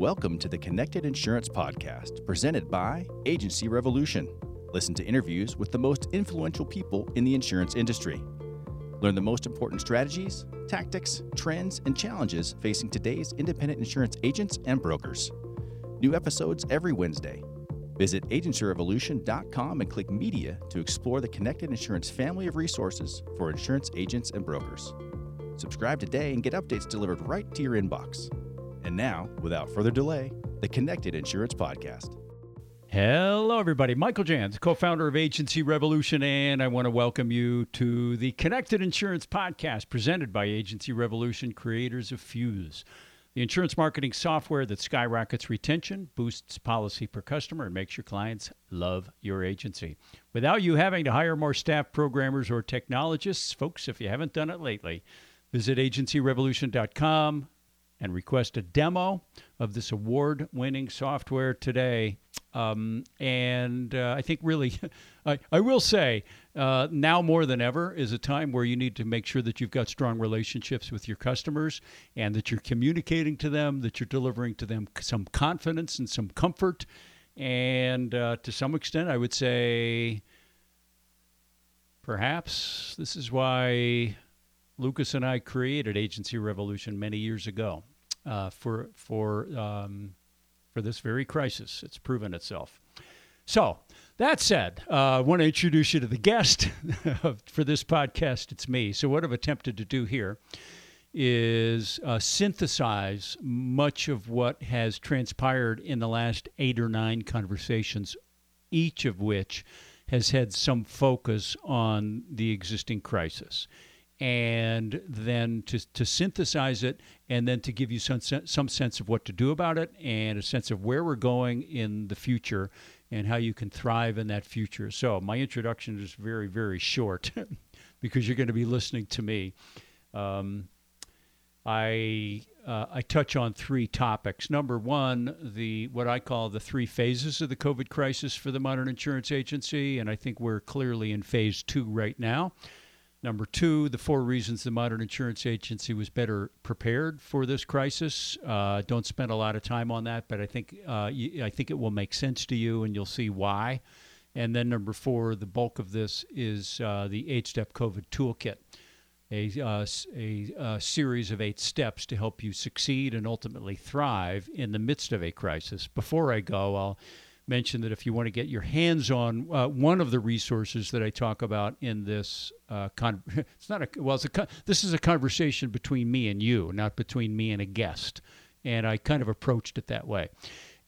Welcome to the Connected Insurance Podcast, presented by Agency Revolution. Listen to interviews with the most influential people in the insurance industry. Learn the most important strategies, tactics, trends, and challenges facing today's independent insurance agents and brokers. New episodes every Wednesday. Visit agencyrevolution.com and click Media to explore the Connected Insurance family of resources for insurance agents and brokers. Subscribe today and get updates delivered right to your inbox. And now, without further delay, the Connected Insurance Podcast. Hello, everybody. Michael Jans, co founder of Agency Revolution, and I want to welcome you to the Connected Insurance Podcast presented by Agency Revolution, creators of Fuse, the insurance marketing software that skyrockets retention, boosts policy per customer, and makes your clients love your agency. Without you having to hire more staff programmers or technologists, folks, if you haven't done it lately, visit agencyrevolution.com and request a demo of this award winning software today. Um, and uh, I think really, I, I will say, uh, now more than ever is a time where you need to make sure that you've got strong relationships with your customers and that you're communicating to them, that you're delivering to them some confidence and some comfort. And uh, to some extent, I would say perhaps this is why Lucas and I created Agency Revolution many years ago uh, for for um, for this very crisis. It's proven itself. So that said, uh, I want to introduce you to the guest for this podcast. It's me. So what I've attempted to do here is uh, synthesize much of what has transpired in the last eight or nine conversations, each of which has had some focus on the existing crisis and then to, to synthesize it and then to give you some, some sense of what to do about it and a sense of where we're going in the future and how you can thrive in that future. So, my introduction is very, very short because you're going to be listening to me. Um, I uh, I touch on three topics. Number one, the what I call the three phases of the COVID crisis for the modern insurance agency, and I think we're clearly in phase two right now. Number two, the four reasons the modern insurance agency was better prepared for this crisis. Uh, don't spend a lot of time on that, but I think uh, I think it will make sense to you, and you'll see why. And then number four, the bulk of this is uh, the eight-step COVID toolkit, a, uh, a, a series of eight steps to help you succeed and ultimately thrive in the midst of a crisis. Before I go, I'll mention that if you want to get your hands on uh, one of the resources that I talk about in this, uh, con- it's not a well, it's a con- this is a conversation between me and you, not between me and a guest, and I kind of approached it that way.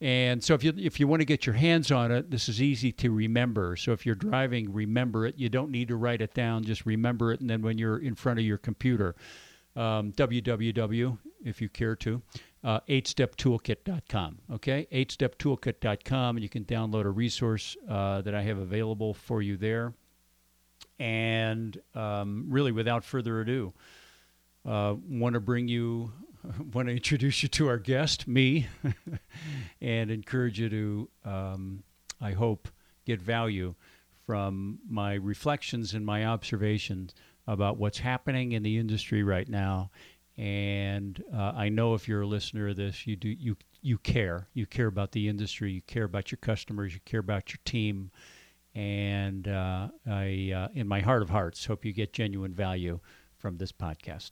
And so if you if you want to get your hands on it, this is easy to remember. So if you're driving, remember it. You don't need to write it down. Just remember it, and then when you're in front of your computer, um, www, if you care to, uh, 8steptoolkit.com. Okay, 8steptoolkit.com, and you can download a resource uh, that I have available for you there. And um, really, without further ado, uh, want to bring you, want to introduce you to our guest, me, and encourage you to, um, I hope, get value from my reflections and my observations about what's happening in the industry right now and uh, I know if you're a listener of this, you do you you care. You care about the industry. You care about your customers. You care about your team. And uh, I, uh, in my heart of hearts, hope you get genuine value from this podcast.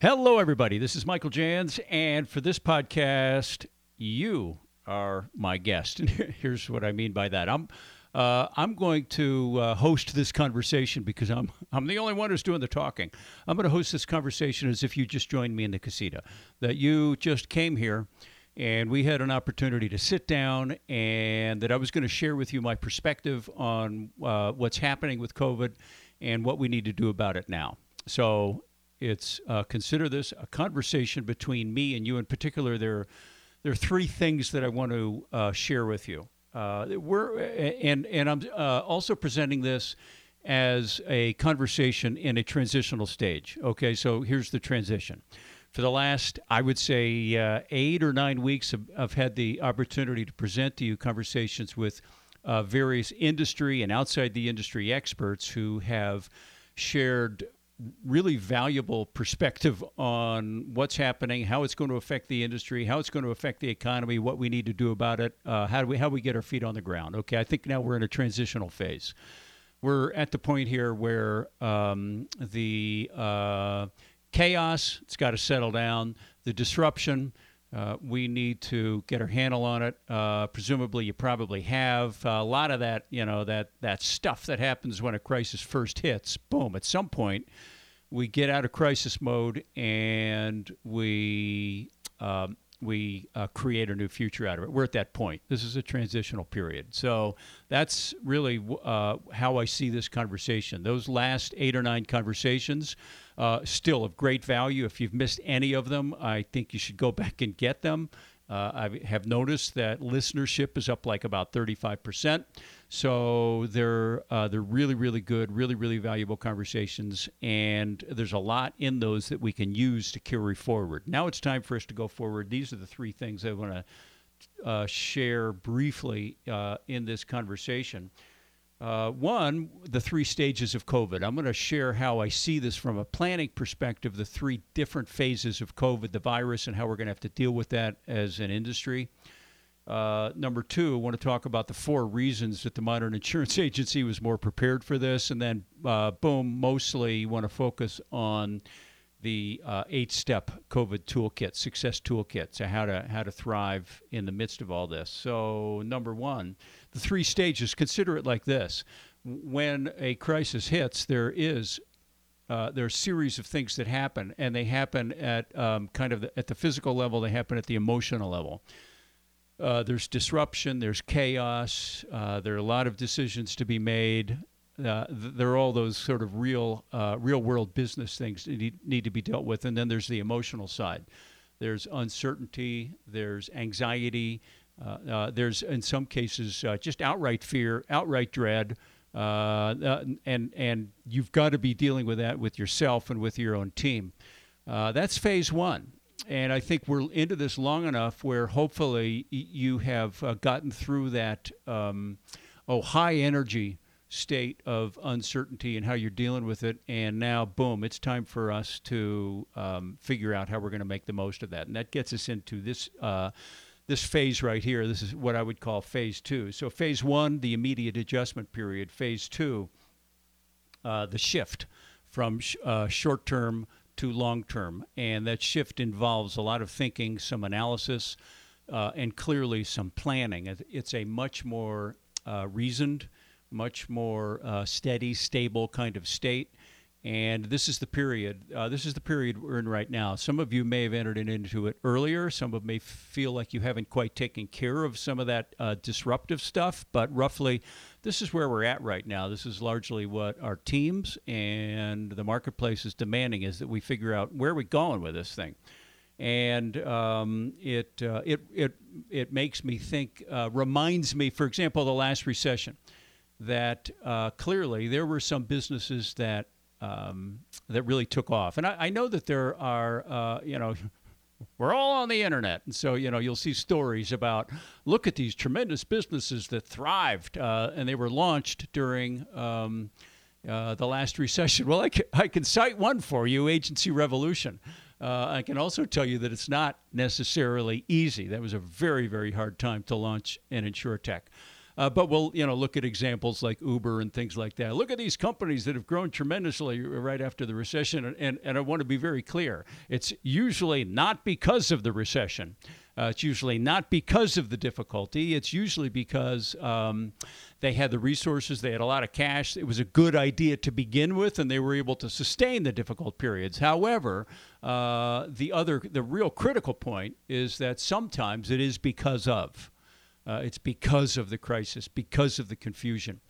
Hello, everybody. This is Michael Jans, and for this podcast, you are my guest. And here's what I mean by that. I'm uh, I'm going to uh, host this conversation because I'm I'm the only one who's doing the talking. I'm going to host this conversation as if you just joined me in the casita, that you just came here, and we had an opportunity to sit down, and that I was going to share with you my perspective on uh, what's happening with COVID and what we need to do about it now. So it's uh, consider this a conversation between me and you. In particular, there there are three things that I want to uh, share with you. Uh, we're and and I'm uh, also presenting this as a conversation in a transitional stage. Okay, so here's the transition. For the last, I would say, uh, eight or nine weeks, I've, I've, had the opportunity to present to you conversations with uh, various industry and outside the industry experts who have shared really valuable perspective on what's happening, how it's going to affect the industry, how it's going to affect the economy, what we need to do about it, uh, how do we how we get our feet on the ground. Okay, I think now we're in a transitional phase. We're at the point here where um, the uh, chaos it's got to settle down, the disruption. Uh, we need to get our handle on it. Uh, presumably, you probably have a lot of that. You know that that stuff that happens when a crisis first hits. Boom! At some point, we get out of crisis mode and we um, we uh, create a new future out of it. We're at that point. This is a transitional period. So that's really uh, how I see this conversation. Those last eight or nine conversations, uh, still of great value. If you've missed any of them, I think you should go back and get them. Uh, I have noticed that listenership is up like about 35%. So they're uh, they're really really good, really really valuable conversations, and there's a lot in those that we can use to carry forward. Now it's time for us to go forward. These are the three things I want to uh, share briefly uh, in this conversation. Uh, one, the three stages of COVID. I'm going to share how I see this from a planning perspective, the three different phases of COVID, the virus, and how we're going to have to deal with that as an industry. Uh, number two, I want to talk about the four reasons that the modern insurance agency was more prepared for this. And then, uh, boom, mostly you want to focus on the uh, eight-step COVID toolkit, success toolkit, so how to how to thrive in the midst of all this. So, number one, the three stages. Consider it like this: when a crisis hits, there is uh, there are a series of things that happen, and they happen at um, kind of the, at the physical level. They happen at the emotional level. Uh, there's disruption. There's chaos. Uh, there are a lot of decisions to be made. Uh, th- there are all those sort of real, uh, real world business things that need, need to be dealt with, and then there's the emotional side. There's uncertainty. There's anxiety. Uh, uh, there's in some cases just outright fear, outright dread. and and you've got to be dealing with that with yourself and with your own team. that's phase one and I think we're into this long enough where hopefully you have uh, gotten through that um, oh high energy state of uncertainty and how you're dealing with it, and now boom, it's time for us to um, figure out how we're going to make the most of that, and that gets us into this. Uh, this phase right here, this is what I would call phase two. So, phase one, the immediate adjustment period. Phase two, uh, the shift from sh- uh, short term to long term. And that shift involves a lot of thinking, some analysis, uh, and clearly some planning. It's a much more uh, reasoned, much more uh, steady, stable kind of state. And this is the period. Uh, this is the period we're in right now. Some of you may have entered into it earlier. Some of may feel like you haven't quite taken care of some of that uh, disruptive stuff. But roughly, this is where we're at right now. This is largely what our teams and the marketplace is demanding: is that we figure out where we're going with this thing and um, it uh, it it it makes me think. Uh, reminds me, for example, the last recession, that uh, clearly there were some businesses that um, that really took off. And I, I know that there are, uh, you know, we're all on the internet, and so you know you'll see stories about look at these tremendous businesses that thrived, uh, and they were launched during. Um, uh, the last recession. Well, I can, I can cite one for you Agency Revolution. Uh, I can also tell you that it's not necessarily easy. That was a very, very hard time to launch an insurtech. Uh, but we'll you know look at examples like Uber and things like that. Look at these companies that have grown tremendously right after the recession. And, and, and I want to be very clear: it's usually not because of the recession. Uh, it's usually not because of the difficulty. It's usually because um, they had the resources, they had a lot of cash. It was a good idea to begin with, and they were able to sustain the difficult periods. However, uh, the other, the real critical point is that sometimes it is because of. Uh, it's because of the crisis, because of the confusion.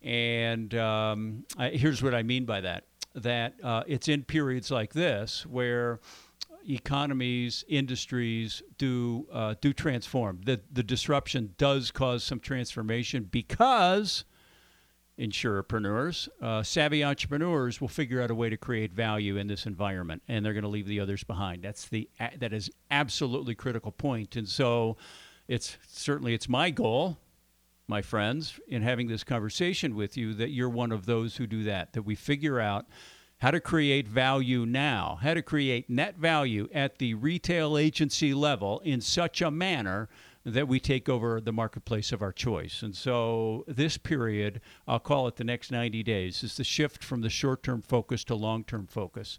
And um, I, here's what I mean by that that uh, it's in periods like this where economies, industries do uh, do transform. The the disruption does cause some transformation because insurerpreneurs, uh, savvy entrepreneurs will figure out a way to create value in this environment, and they're going to leave the others behind. That's the that is absolutely critical point. And so, it's certainly it's my goal my friends in having this conversation with you that you're one of those who do that that we figure out how to create value now, how to create net value at the retail agency level in such a manner that we take over the marketplace of our choice. And so this period, I'll call it the next 90 days, is the shift from the short term focus to long term focus,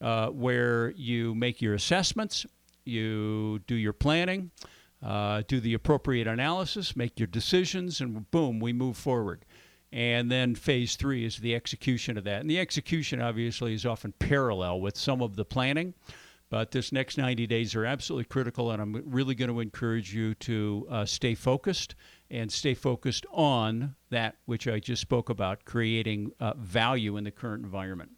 uh, where you make your assessments, you do your planning, uh, do the appropriate analysis, make your decisions, and boom, we move forward. And then phase three is the execution of that. And the execution, obviously, is often parallel with some of the planning. But this next 90 days are absolutely critical, and I'm really going to encourage you to uh, stay focused and stay focused on that which I just spoke about, creating uh, value in the current environment.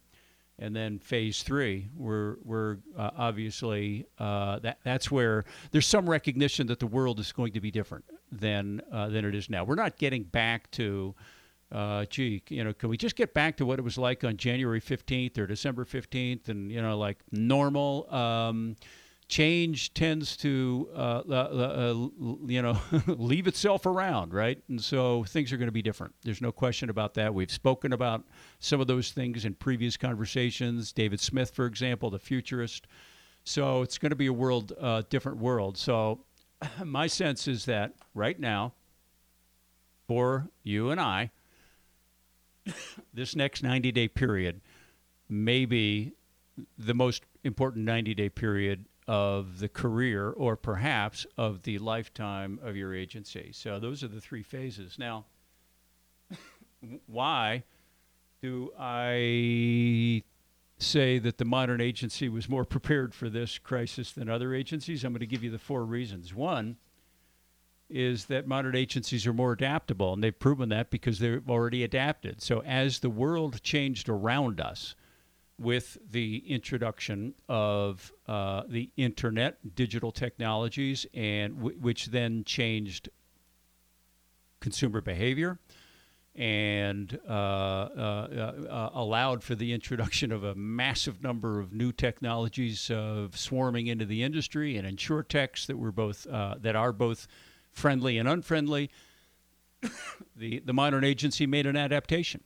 And then phase three, we're, we're uh, obviously, uh, that, that's where there's some recognition that the world is going to be different than, uh, than it is now. We're not getting back to uh, gee, you know, can we just get back to what it was like on January 15th or December 15th and, you know, like normal? Um, change tends to, uh, uh, uh you know, leave itself around, right? And so things are going to be different. There's no question about that. We've spoken about some of those things in previous conversations. David Smith, for example, the futurist. So it's going to be a world, uh, different world. So my sense is that right now, for you and I, this next 90 day period may be the most important 90 day period of the career or perhaps of the lifetime of your agency. So those are the three phases. Now, why do I say that the modern agency was more prepared for this crisis than other agencies? I'm going to give you the four reasons. One, is that modern agencies are more adaptable, and they've proven that because they've already adapted. So as the world changed around us with the introduction of uh, the internet, digital technologies, and w- which then changed consumer behavior and uh, uh, uh, allowed for the introduction of a massive number of new technologies of swarming into the industry and insurtechs that were both uh, that are both friendly and unfriendly. the the modern agency made an adaptation,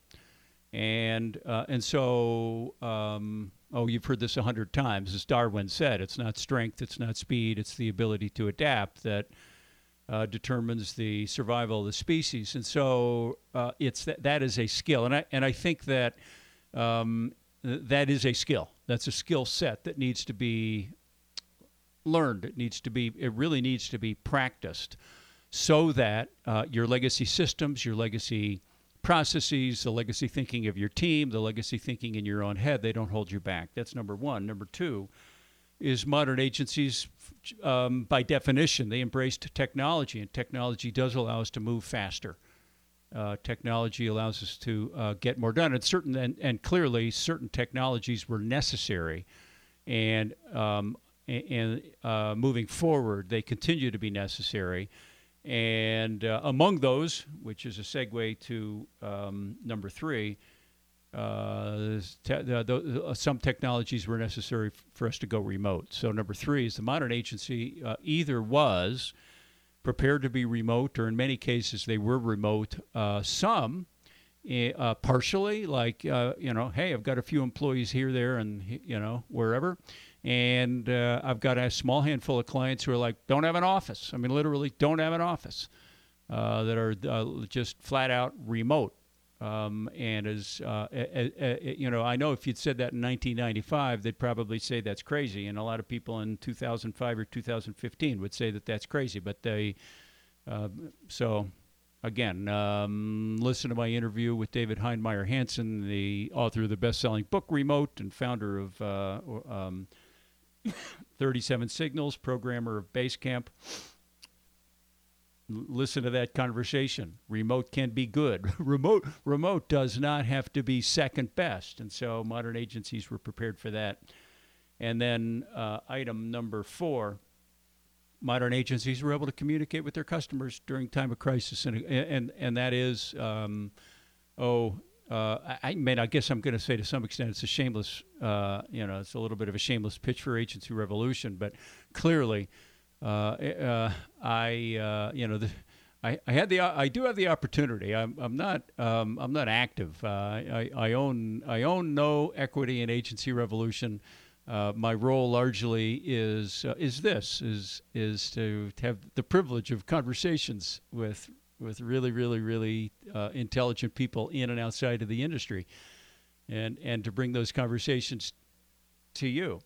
and uh, and so um, oh you've heard this a hundred times as Darwin said it's not strength it's not speed it's the ability to adapt that uh, determines the survival of the species and so uh, it's that that is a skill and I and I think that um, that is a skill that's a skill set that needs to be learned. It needs to be. It really needs to be practiced, so that uh, your legacy systems, your legacy processes, the legacy thinking of your team, the legacy thinking in your own head, they don't hold you back. That's number one. Number two is modern agencies, um, by definition, they embraced technology, and technology does allow us to move faster. Uh, technology allows us to uh, get more done, and certain and, and clearly certain technologies were necessary, and um, and uh, moving forward, they continue to be necessary. And uh, among those, which is a segue to um, number three, uh, te- uh, some technologies were necessary f- for us to go remote. So number three is the modern agency uh, either was prepared to be remote, or in many cases they were remote. Uh, some partially, like you know, hey, I've got a few employees here, there, and you know, wherever and uh, I've got a small handful of clients who are like, don't have an office. I mean, literally, don't have an office uh, that are uh, just flat out remote. Um, and as uh, you know, I know if you'd said that in 1995, they'd probably say that's crazy, and a lot of people in 2005 or 2015 would say that that's crazy. But they, uh, so again, um, listen to my interview with David Heinemeier Hansson, the author of the best-selling book Remote and founder of uh, um, 37 Signals, programmer of Basecamp. L- listen to that conversation. Remote can be good. remote remote does not have to be second best, and so modern agencies were prepared for that. And then uh, item number four, modern agencies were able to communicate with their customers during time of crisis, and and and that is, um, oh, uh, I, I mean, I guess I'm going to say to some extent it's a shameless, uh, you know, it's a little bit of a shameless pitch for agency revolution, but clearly, uh, uh I, uh, you know, the, I, I had the I do have the opportunity. I'm, I'm not um, I'm not active. Uh, I, I own I own no equity in Agency Revolution. My role largely is is this is is to have the privilege of conversations with with really really really uh, intelligent people in and outside of the industry, and and to bring those conversations to you.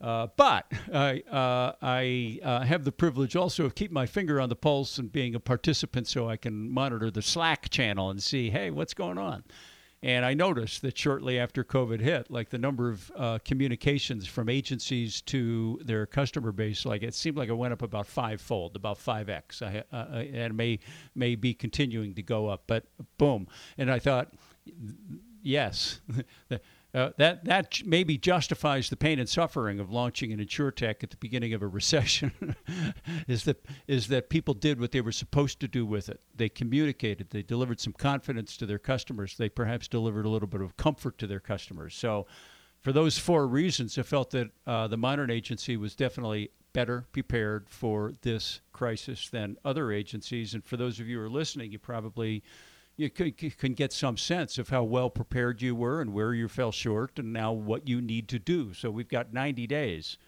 Uh, but I, uh, I uh, have the privilege also of keeping my finger on the pulse and being a participant so I can monitor the Slack channel and see, hey, what's going on? And I noticed that shortly after COVID hit, like the number of uh, communications from agencies to their customer base, like it seemed like it went up about fivefold, about five x, uh, and may may be continuing to go up. But boom, and I thought, yes. Uh, that that maybe justifies the pain and suffering of launching an insurtech at the beginning of a recession. is that is that people did what they were supposed to do with it? They communicated. They delivered some confidence to their customers. They perhaps delivered a little bit of comfort to their customers. So, for those four reasons, I felt that uh, the modern agency was definitely better prepared for this crisis than other agencies. And for those of you who are listening, you probably you can get some sense of how well prepared you were and where you fell short and now what you need to do. So we've got 90 days,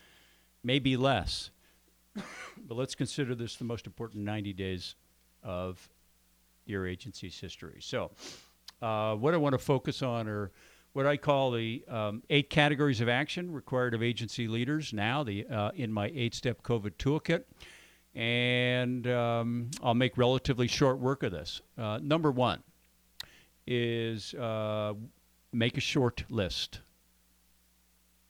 maybe less. but let's consider this the most important 90 days of your agency's history. So, uh, what I want to focus on are what I call the um, eight categories of action required of agency leaders now the, uh, in my eight step COVID toolkit and um, I'll make relatively short work of this. Uh, number one is uh, make a short list.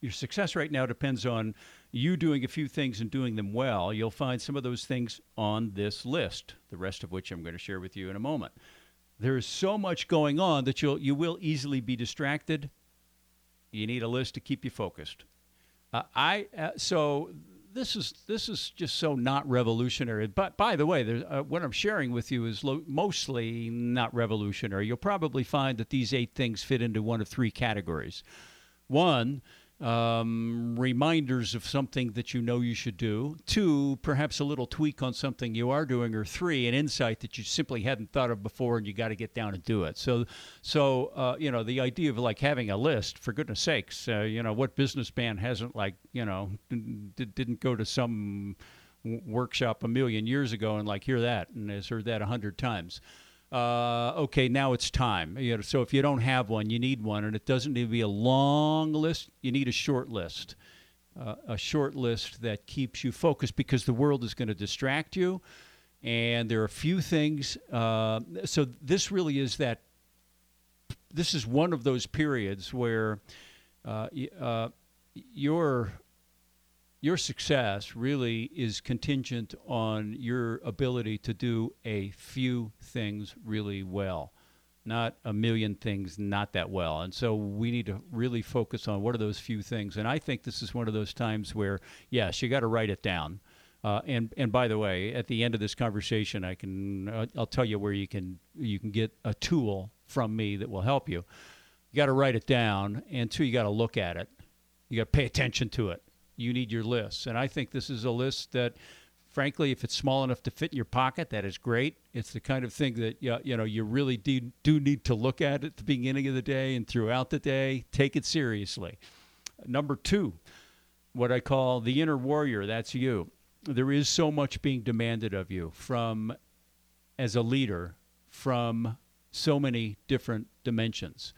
Your success right now depends on you doing a few things and doing them well. You'll find some of those things on this list, the rest of which I'm going to share with you in a moment. There is so much going on that you'll you will easily be distracted. You need a list to keep you focused. Uh, I uh, so this is this is just so not revolutionary. But by the way, uh, what I'm sharing with you is lo- mostly not revolutionary. You'll probably find that these eight things fit into one of three categories. One um, reminders of something that you know you should do. Two, perhaps a little tweak on something you are doing. Or three, an insight that you simply hadn't thought of before, and you got to get down and do it. So, so uh, you know, the idea of like having a list, for goodness sakes, uh, you know, what business businessman hasn't like, you know, d- didn't go to some workshop a million years ago and like hear that and has heard that a hundred times uh, okay, now it's time. You know, so if you don't have one, you need one, and it doesn't need to be a long list. You need a short list, uh, a short list that keeps you focused because the world is going to distract you, and there are a few things. Uh, so this really is that. This is one of those periods where uh, uh, your your success really is contingent on your ability to do a few things really well, not a million things not that well. And so we need to really focus on what are those few things. And I think this is one of those times where, yes, you got to write it down. Uh, and and by the way, at the end of this conversation, I can uh, I'll tell you where you can you can get a tool from me that will help you. You got to write it down, and two, you got to look at it. You got to pay attention to it you need your lists. And I think this is a list that, frankly, if it's small enough to fit in your pocket, that is great. It's the kind of thing that you know you really do, do need to look at at the beginning of the day and throughout the day. Take it seriously. Number two, what I call the inner warrior. That's you. There is so much being demanded of you from as a leader from so many different dimensions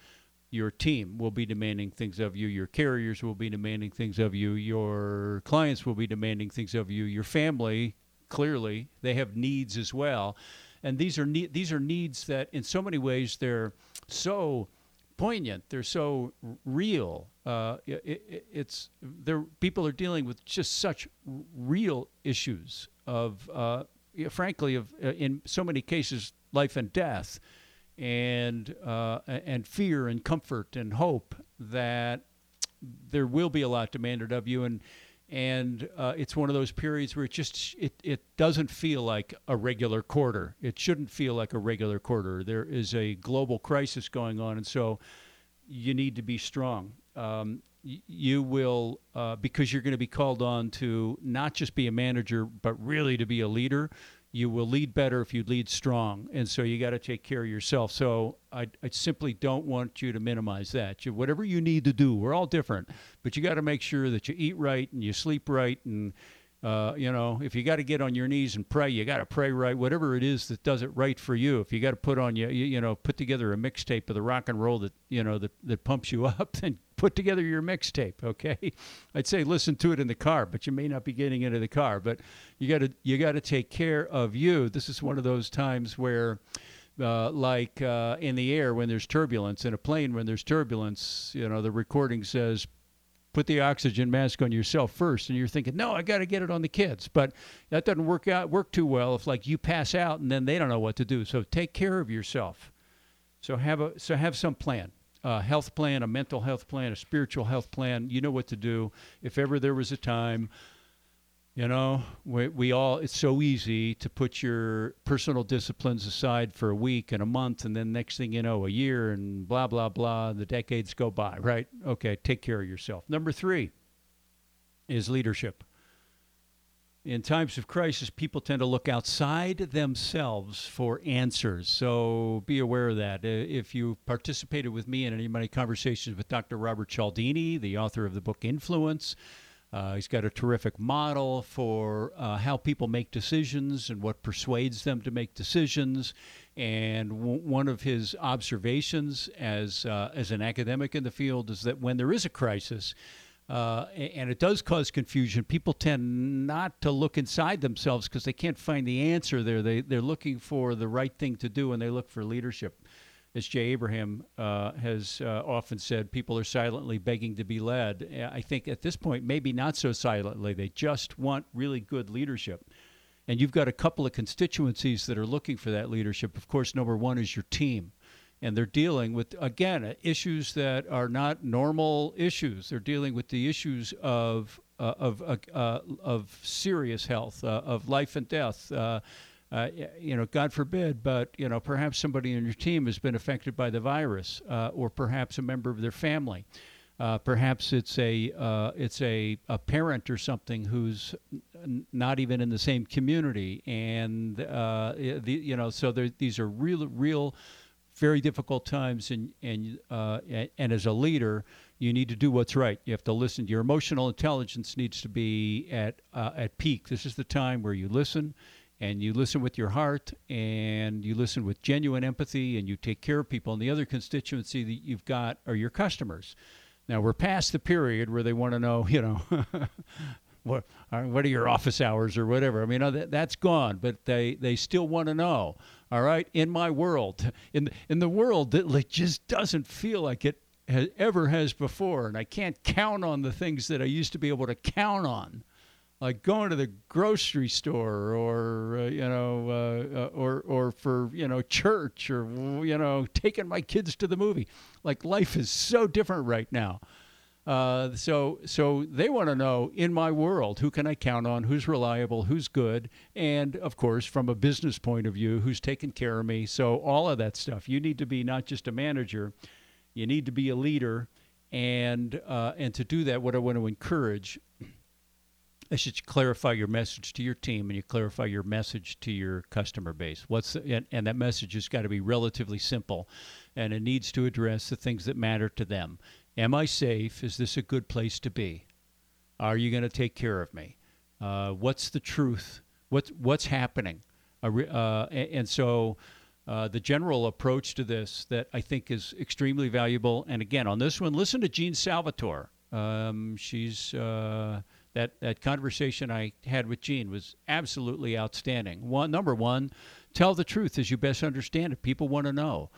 your team will be demanding things of you, your carriers will be demanding things of you, your clients will be demanding things of you, your family clearly they have needs as well, and these are ne- these are needs that in so many ways they're so poignant, they're so real. Uh, it, it. People are dealing with just such real issues of, uh, frankly, of uh, in so many cases life and death and uh, and fear and comfort and hope that there will be a lot demanded of you. And and uh, it's one of those periods where it just it, it doesn't feel like a regular quarter. It shouldn't feel like a regular quarter. There is a global crisis going on and so you need to be strong. Um, you will uh, because you're going to be called on to not just be a manager but really to be a leader you will lead better if you lead strong. And so you got to take care of yourself. So I, I simply don't want you to minimize that. You, whatever you need to do, we're all different, but you got to make sure that you eat right and you sleep right and uh, you know, if you got to get on your knees and pray, you got to pray right. Whatever it is that does it right for you. If you got to put on you, you, know, put together a mixtape of the rock and roll that you know that that pumps you up, then put together your mixtape. Okay, I'd say listen to it in the car, but you may not be getting into the car. But you got to you got to take care of you. This is one of those times where. Uh, like uh, in the air when there's turbulence, in a plane when there's turbulence, you know, the recording says put the oxygen mask on yourself first and you're thinking no i got to get it on the kids but that doesn't work out work too well if like you pass out and then they don't know what to do so take care of yourself so have a so have some plan a health plan a mental health plan a spiritual health plan you know what to do if ever there was a time you know, we, we all, it's so easy to put your personal disciplines aside for a week and a month, and then next thing you know, a year and blah, blah, blah, the decades go by, right? Okay, take care of yourself. Number three is leadership. In times of crisis, people tend to look outside themselves for answers. So be aware of that. If you participated with me in any of my conversations with Dr. Robert Cialdini, the author of the book Influence, uh, he's got a terrific model for uh, how people make decisions and what persuades them to make decisions. And w- one of his observations as uh, as an academic in the field is that when there is a crisis, uh, and it does cause confusion. People tend not to look inside themselves because they can't find the answer there. They, they're looking for the right thing to do and they look for leadership as Jay Abraham uh, has uh, often said, people are silently begging to be led. I think at this point, maybe not so silently. They just want really good leadership. And you've got a couple of constituencies that are looking for that leadership. Of course, number one is your team. And they're dealing with, again, issues that are not normal issues. They're dealing with the issues of, uh, of, uh, uh, of serious health, uh, of life and death uh, you know, God forbid, but you know, perhaps somebody on your team has been affected by the virus, uh, or perhaps a member of their family. Uh, perhaps it's a uh, it's a, a parent or something who's n- not even in the same community, and uh, the, you know, so these are real, real, very difficult times, and and uh, and as a leader, you need to do what's right. You have to listen. Your emotional intelligence needs to be at at peak. This is the time where you listen and you listen with your heart and you listen with genuine empathy and you take care of people. And the other constituency that you've got are your customers. Now we're past the period where they want to know, you know, what uh, what are your office hours or whatever. I mean, uh, that, that's gone, but they they still want to know. All right, in my world, in in the world that just doesn't feel like it has, ever has before, and I can't count on the things that I used to be able to count on like going to the grocery store or uh, you know uh, uh, or or for you know church or you know taking my kids to the movie. Like life is so different right now uh, so so they want to know in my world who can I count on who's reliable who's good and of course from a business point of view who's taking care of me so all of that stuff you need to be not just a manager you need to be a leader and uh, and to do that what I want to encourage I should clarify your message to your team and you clarify your message to your customer base. What's the, and, and that message has got to be relatively simple, and it needs to address the things that matter to them. Am I safe? Is this a good place to be? Are you going to take care of me? Uh, what's the truth? What's what's happening? Uh, and, so. Uh, the general approach to this that I think is extremely valuable. And again, on this one, listen to Jeanne Salvatore. Um, she's uh, that that conversation I had with Jeanne was absolutely outstanding. One number one, tell the truth as you best understand it. People want to know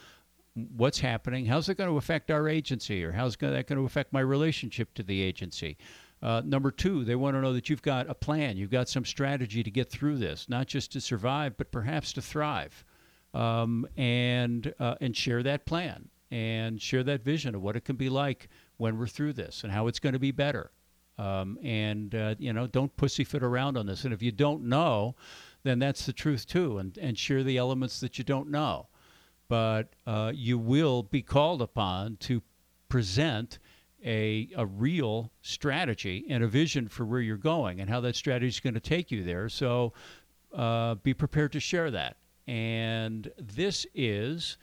what's happening. How's it going to affect our agency, or how's that going to affect my relationship to the agency? Uh, number two, they want to know that you've got a plan, you've got some strategy to get through this, not just to survive, but perhaps to thrive, um, and uh, and share that plan and share that vision of what it can be like when we're through this and how it's going to be better. Um, and uh, you know, don't pussyfoot around on this. And if you don't know, then that's the truth too. And and share the elements that you don't know. But uh, you will be called upon to present a a real strategy and a vision for where you're going and how that strategy is going to take you there. So uh, be prepared to share that. And this is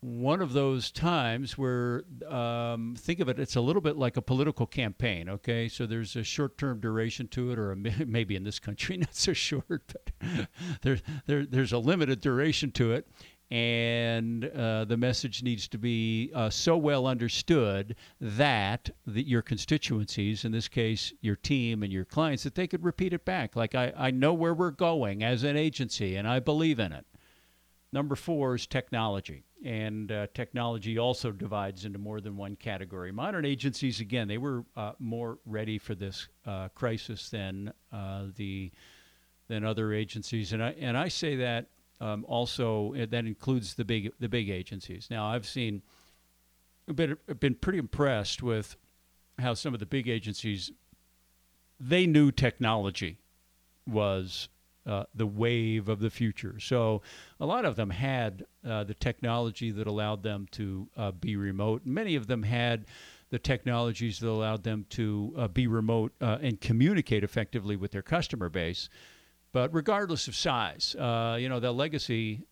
one of those times where um, think of it it's a little bit like a political campaign okay so there's a short-term duration to it or a, maybe in this country not so short but there, there, there's a limited duration to it and uh, the message needs to be uh, so well understood that the, your constituencies, in this case your team and your clients, that they could repeat it back. Like, I, I know where we're going as an agency and I believe in it. Number four is technology. And uh, technology also divides into more than one category. Modern agencies, again, they were uh, more ready for this uh, crisis than uh, the than other agencies, and I and I say that um, also uh, that includes the big the big agencies. Now I've seen been been pretty impressed with how some of the big agencies they knew technology was uh, the wave of the future. So a lot of them had uh, the technology that allowed them to uh, be remote. Many of them had the technologies that allowed them to uh, be remote uh, and communicate effectively with their customer base. But regardless of size, uh, you know, the legacy,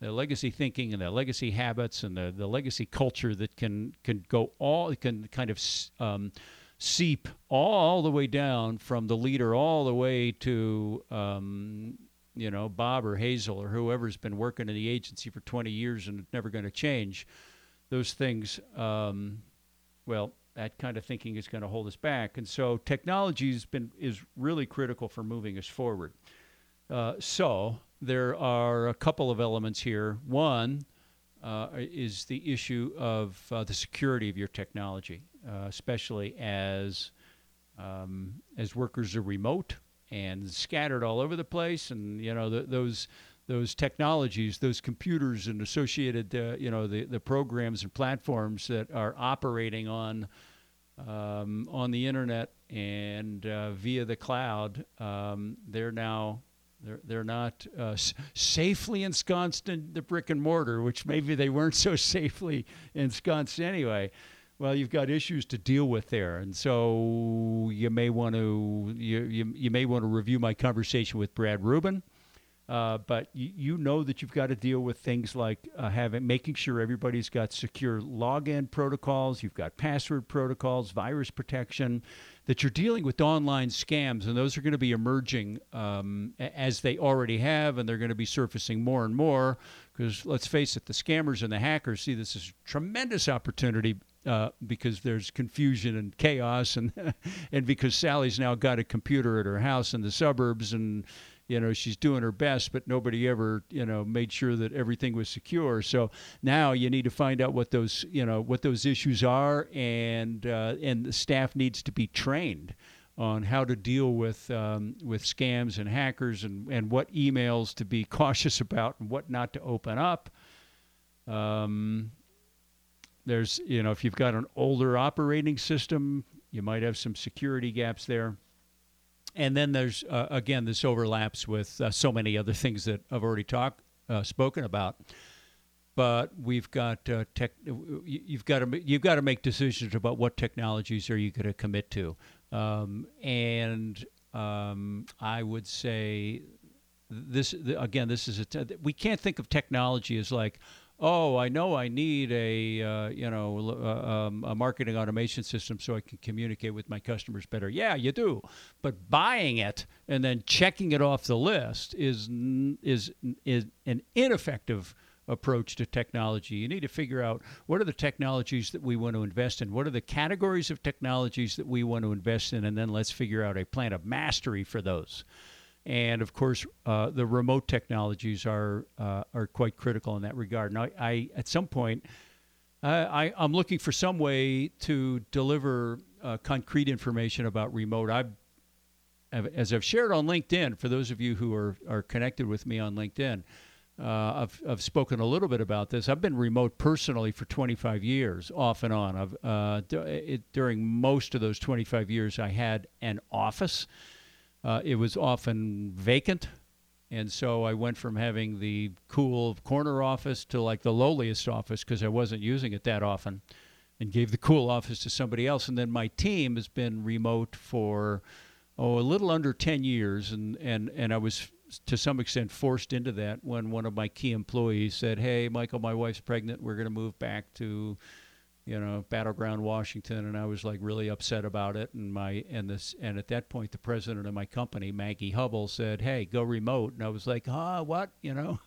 the legacy thinking and the legacy habits and the, the legacy culture that can can go all can kind of um, seep all the way down from the leader all the way to um, you know Bob or Hazel or whoever's been working in the agency for 20 years and never going to change. Those things, um, well, that kind of thinking is going to hold us back, and so technology has been is really critical for moving us forward. Uh, so there are a couple of elements here. One uh, is the issue of uh, the security of your technology, uh, especially as um, as workers are remote and scattered all over the place, and you know those those technologies, those computers and associated, uh, you know, the, the programs and platforms that are operating on um, on the internet and uh, via the cloud, um, they're now they're, they're not uh, s- safely ensconced in the brick and mortar, which maybe they weren't so safely ensconced anyway. Well, you've got issues to deal with there, and so you may want to you, you, you may want to review my conversation with Brad Rubin. Uh, but you, you, know that you've got to deal with things like uh, having making sure everybody's got secure login protocols, you've got password protocols, virus protection, that you're dealing with online scams, and those are going to be emerging um, as they already have, and they're going to be surfacing more and more. Because let's face it, the scammers and the hackers see this as a tremendous opportunity uh, because there's confusion and chaos, and and because Sally's now got a computer at her house in the suburbs, and you know she's doing her best but nobody ever you know made sure that everything was secure. So now you need to find out what those you know what those issues are and uh, and the staff needs to be trained on how to deal with um, with scams and hackers and, and what emails to be cautious about and what not to open up. Um, there's you know if you've got an older operating system you might have some security gaps there and then there's uh, again this overlaps with uh, so many other things that I've already talked uh, spoken about. But we've got uh, tech. You've got to you've got to make decisions about what technologies are you going to commit to, um, and um, I would say this again. This is a te- we can't think of technology as like oh, I know I need a uh, you know uh, um, a marketing automation system so I can communicate with my customers better. Yeah, you do, but buying it and then checking it off the list is is is an ineffective approach to technology. You need to figure out what are the technologies that we want to invest in, what are the categories of technologies that we want to invest in, and then let's figure out a plan of mastery for those and of course uh, the remote technologies are uh, are quite critical in that regard. Now, I at some point I, am looking for some way to deliver uh, concrete information about remote. I've as I've shared on LinkedIn, for those of you who are, are connected with me on LinkedIn, uh, I've, I've spoken a little bit about this. I've been remote personally for 25 years, off and on. I've, uh, d- it, during most of those 25 years, I had an office uh, it was often vacant. And so I went from having the cool corner office to like the lowliest office because I wasn't using it that often and gave the cool office to somebody else. And then my team has been remote for oh, a little under 10 years, and, and, and I was to some extent forced into that when one of my key employees said, "Hey, Michael, my wife's pregnant. We're going to move back to you know, Battle Ground Washington, and I was like really upset about it. And my and this and at that point, the president of my company, Maggie Hubble, said, "Hey, go remote." And I was like, "Ah, what?" You know.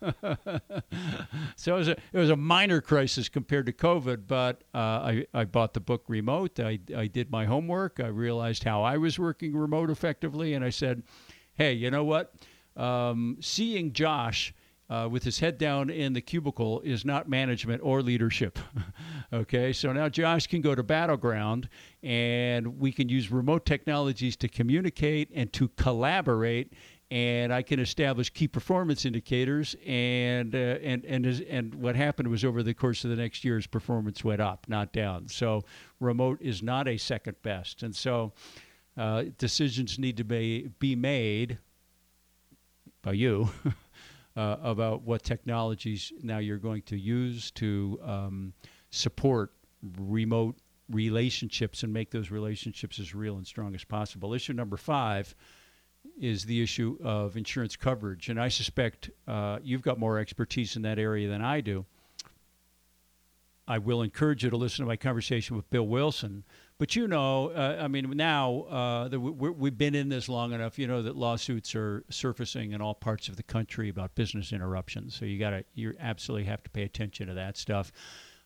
so it was a it was a minor crisis compared to COVID, but uh, I I bought the book Remote. I I did my homework. I realized how I was working remote effectively, and I said, "Hey, you know what? Um, seeing Josh." uh, with his head down in the cubicle is not management or leadership. okay, so now Josh can go to Battle Ground and we can use remote technologies to communicate and to collaborate. And I can establish key performance indicators, and uh, and and and what happened was over the course of the next year, his performance went up, not down. So remote is not a second best, and so uh, decisions need to be be made by you uh, about what technologies now you're going to use to um, support remote relationships and make those relationships as real and strong as possible. Issue number five is the issue of insurance coverage, and I suspect uh, you've got more expertise in that area than I do. I will encourage you to listen to my conversation with Bill Wilson but you know, uh, I mean, now uh, that we, have been in this long enough, you know that lawsuits are surfacing in all parts of the country about business interruptions. So you got to, you absolutely have to pay attention to that stuff.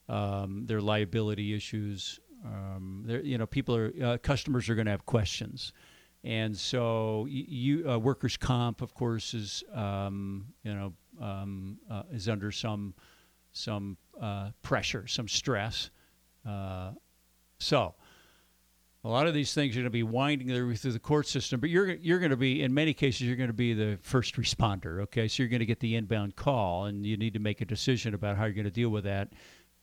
Um, there are liability issues. Um, there, you know, people are uh, customers are going to have questions, and so you, uh, workers' comp, of course, is um, you know um, uh, is under some some uh, pressure, some stress. so a lot of these things are going to be winding their way through the court system, but you're you're going to be in many cases you're going to be the first responder. Okay, so you're going to get the inbound call, and you need to make a decision about how you're going to deal with that.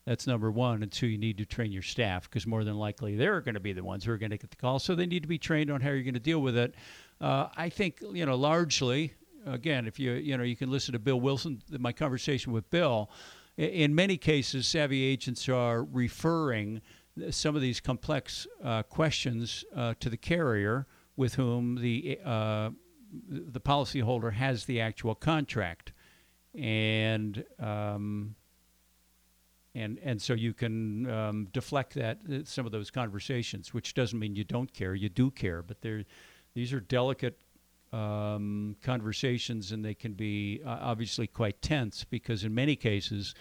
That's number one. And two, you need to train your staff because more than likely they're going to be the ones who are going to get the call, so they need to be trained on how you're going to deal with it. Uh, I think you know largely. Again, if you you know you can listen to Bill Wilson, my conversation with Bill. In many cases, savvy agents are referring some of these complex uh, questions uh, to the carrier with whom the uh, the policyholder has the actual contract, and um, and and so you can um, deflect that uh, some of those conversations, which doesn't mean you don't care. You do care, but they these are delicate um, conversations, and they can be uh, obviously quite tense because in many cases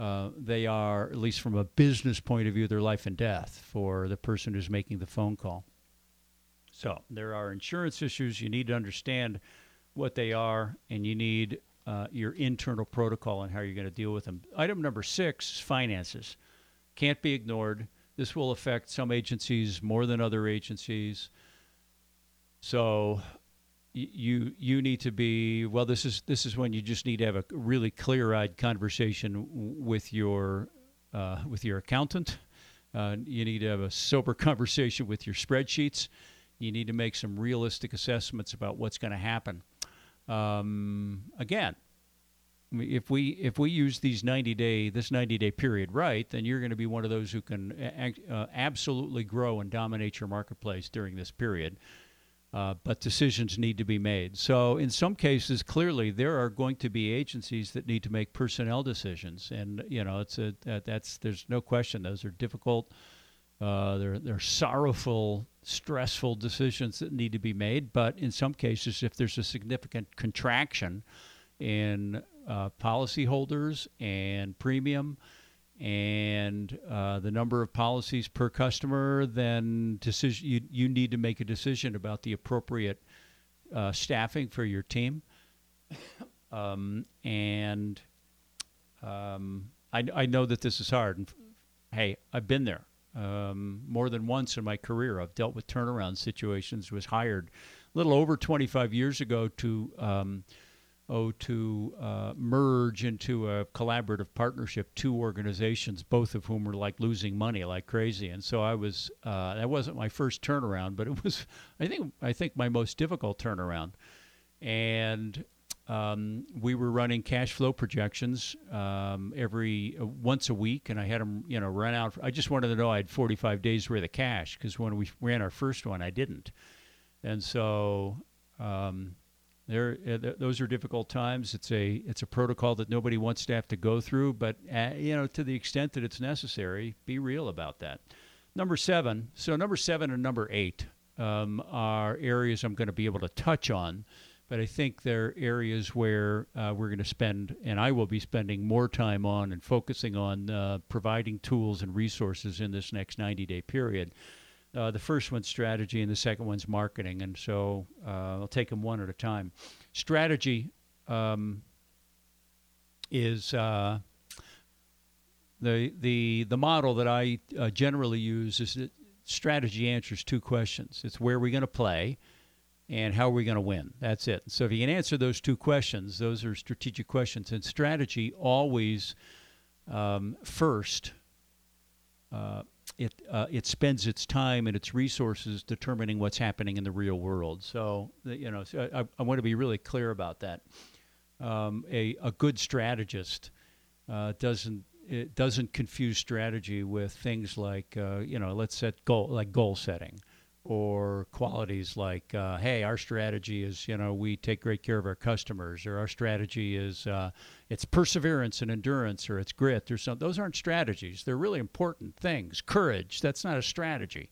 uh, they are, at least from a business point of view, they're life and death for the person who's making the phone call. So there are insurance issues. You need to understand what they are, and you need uh, your internal protocol and how you're going to deal with them. Item number six is finances. Can't be ignored. This will affect some agencies more than other agencies. So you you need to be well this is this is when you just need to have a really clear-eyed conversation with your uh, with your accountant uh, you need to have a sober conversation with your spreadsheets you need to make some realistic assessments about what's going to happen um, again if we if we use these 90 day this 90 day period right then you're going to be one of those who can uh, absolutely grow and dominate your marketplace during this period uh, but decisions need to be made. So, in some cases, clearly there are going to be agencies that need to make personnel decisions, and you know, it's a that, that's there's no question those are difficult. Uh, they're they're sorrowful, stressful decisions that need to be made. But in some cases, if there's a significant contraction in uh, policyholders and premium, and uh, the number of policies per customer, then decision you, you need to make a decision about the appropriate uh, staffing for your team. Um, and um, I, I know that this is hard. And hey, I've been there um, more than once in my career. I've dealt with turnaround situations. Was hired a little over 25 years ago to um, oh, to uh, merge into a collaborative partnership two organizations, both of whom were like losing money like crazy. And so I was uh, that wasn't my first turnaround, but it was I think I think my most difficult turnaround. And um, we were running cash flow projections um, every uh, once a week, and I had them you know run out. I just wanted to know I had 45 days worth of cash because when we ran our first one, I didn't. and so um, there, uh, th- those are difficult times. It's a it's a protocol that nobody wants to have to go through, but uh, you know, to the extent that it's necessary, be real about that. Number seven. So number seven and number eight um, are areas I'm going to be able to touch on, but I think there are areas where uh, we're going to spend, and I will be spending more time on and focusing on uh, providing tools and resources in this next 90 day period. Uh, the first one's strategy, and the second one's marketing. And so uh, I'll take them one at a time. Strategy um, is uh, the the the model that I uh, generally use is that strategy answers two questions. It's where are we going to play, and how are we going to win. That's it. So if you can answer those two questions, those are strategic questions. And strategy always um, first. Uh, it uh, it spends its time and its resources determining what's happening in the real world. So you know, so I, I want to be really clear about that. Um, a a good strategist uh, doesn't it doesn't confuse strategy with things like uh, you know let's set goal like goal setting or qualities like, uh, hey, our strategy is, you know, we take great care of our customers, or our strategy is uh, it's perseverance and endurance, or it's grit, or something. Those aren't strategies. They're really important things. Courage, that's not a strategy.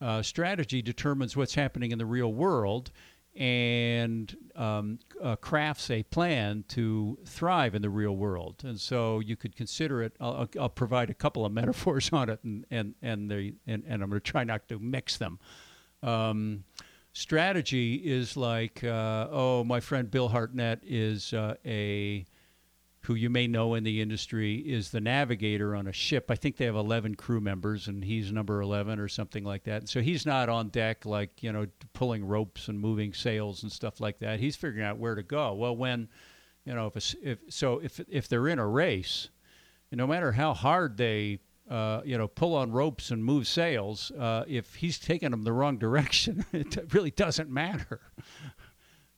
Uh, strategy determines what's happening in the real world and um, uh, crafts a plan to thrive in the real world. And so you could consider it. I'll, I'll provide a couple of metaphors on it, and and and, the, and, and I'm going to try not to mix them. Um, strategy is like, uh, oh, my friend Bill Hartnett is uh, a who you may know in the industry is the navigator on a ship. I think they have 11 crew members, and he's number 11 or something like that. So he's not on deck like you know pulling ropes and moving sails and stuff like that. He's figuring out where to go. Well, when you know if, a, if so if if they're in a race, no matter how hard they uh, you know, pull on ropes and move sails, uh, if he's taking them the wrong direction, it really doesn't matter.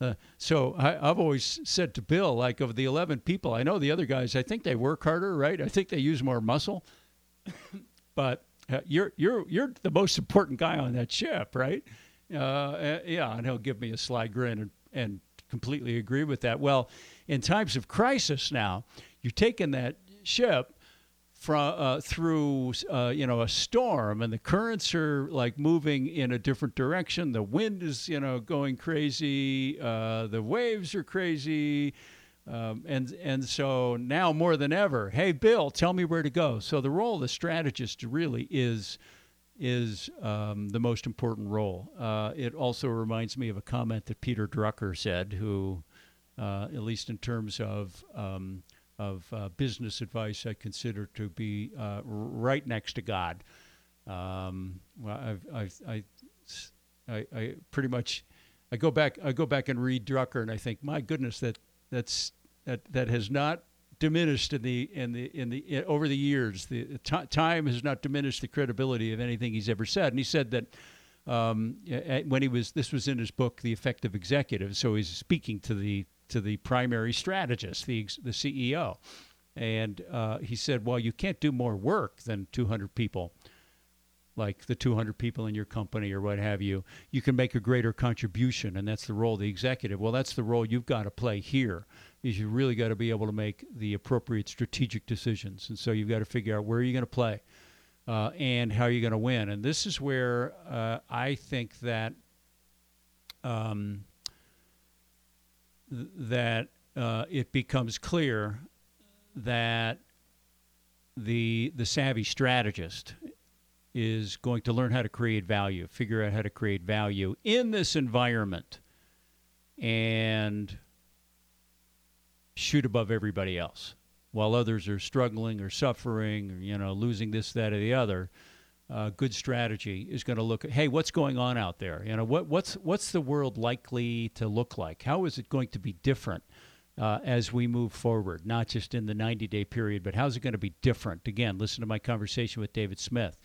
Uh, so I, have always said to Bill, like of the 11 people, I know the other guys, I think they work harder, right? I think they use more muscle, but uh, you're you're you're the most important guy on that ship, right? Uh, yeah, and he'll give me a sly grin and, and completely agree with that. Well, in times of crisis now, you're taking that ship from uh, through uh, you know a storm and the currents are like moving in a different direction. The wind is you know going crazy. Uh, the waves are crazy. Um, and and so now more than ever hey bill tell me where to go. So the role of the strategist really is is um, the most important role. Uh, it also reminds me of a comment that peter drucker said who uh, at least in terms of um, of uh, business advice I consider to be uh, right next to God. Um, well, I've, I've, I, I, I, pretty much I go back I go back and read Drucker and I think my goodness that that's that that has not diminished in the in the in the in, over the years the t- time has not diminished the credibility of anything he's ever said and he said that um, when he was this was in his book the effective executive so he's speaking to the to the primary strategist, the, the CEO. And uh, he said, Well, you can't do more work than 200 people, like the 200 people in your company or what have you. You can make a greater contribution, and that's the role of the executive. Well, that's the role you've got to play here. Is you really got to be able to make the appropriate strategic decisions, and so you've got to figure out where you're going to play uh, and how you're going to win. And this is where uh, I think that um, that uh, it becomes clear that the the savvy strategist is going to learn how to create value, figure out how to create value in this environment, and shoot above everybody else, while others are struggling or suffering, or you know, losing this, that, or the other uh, good strategy is going to look at hey what's going on out there? You know what what's what's the world likely to look like? How is it going to be different uh, as we move forward? Not just in the 90 day period but how's it going to be different? Again listen to my conversation with david smith.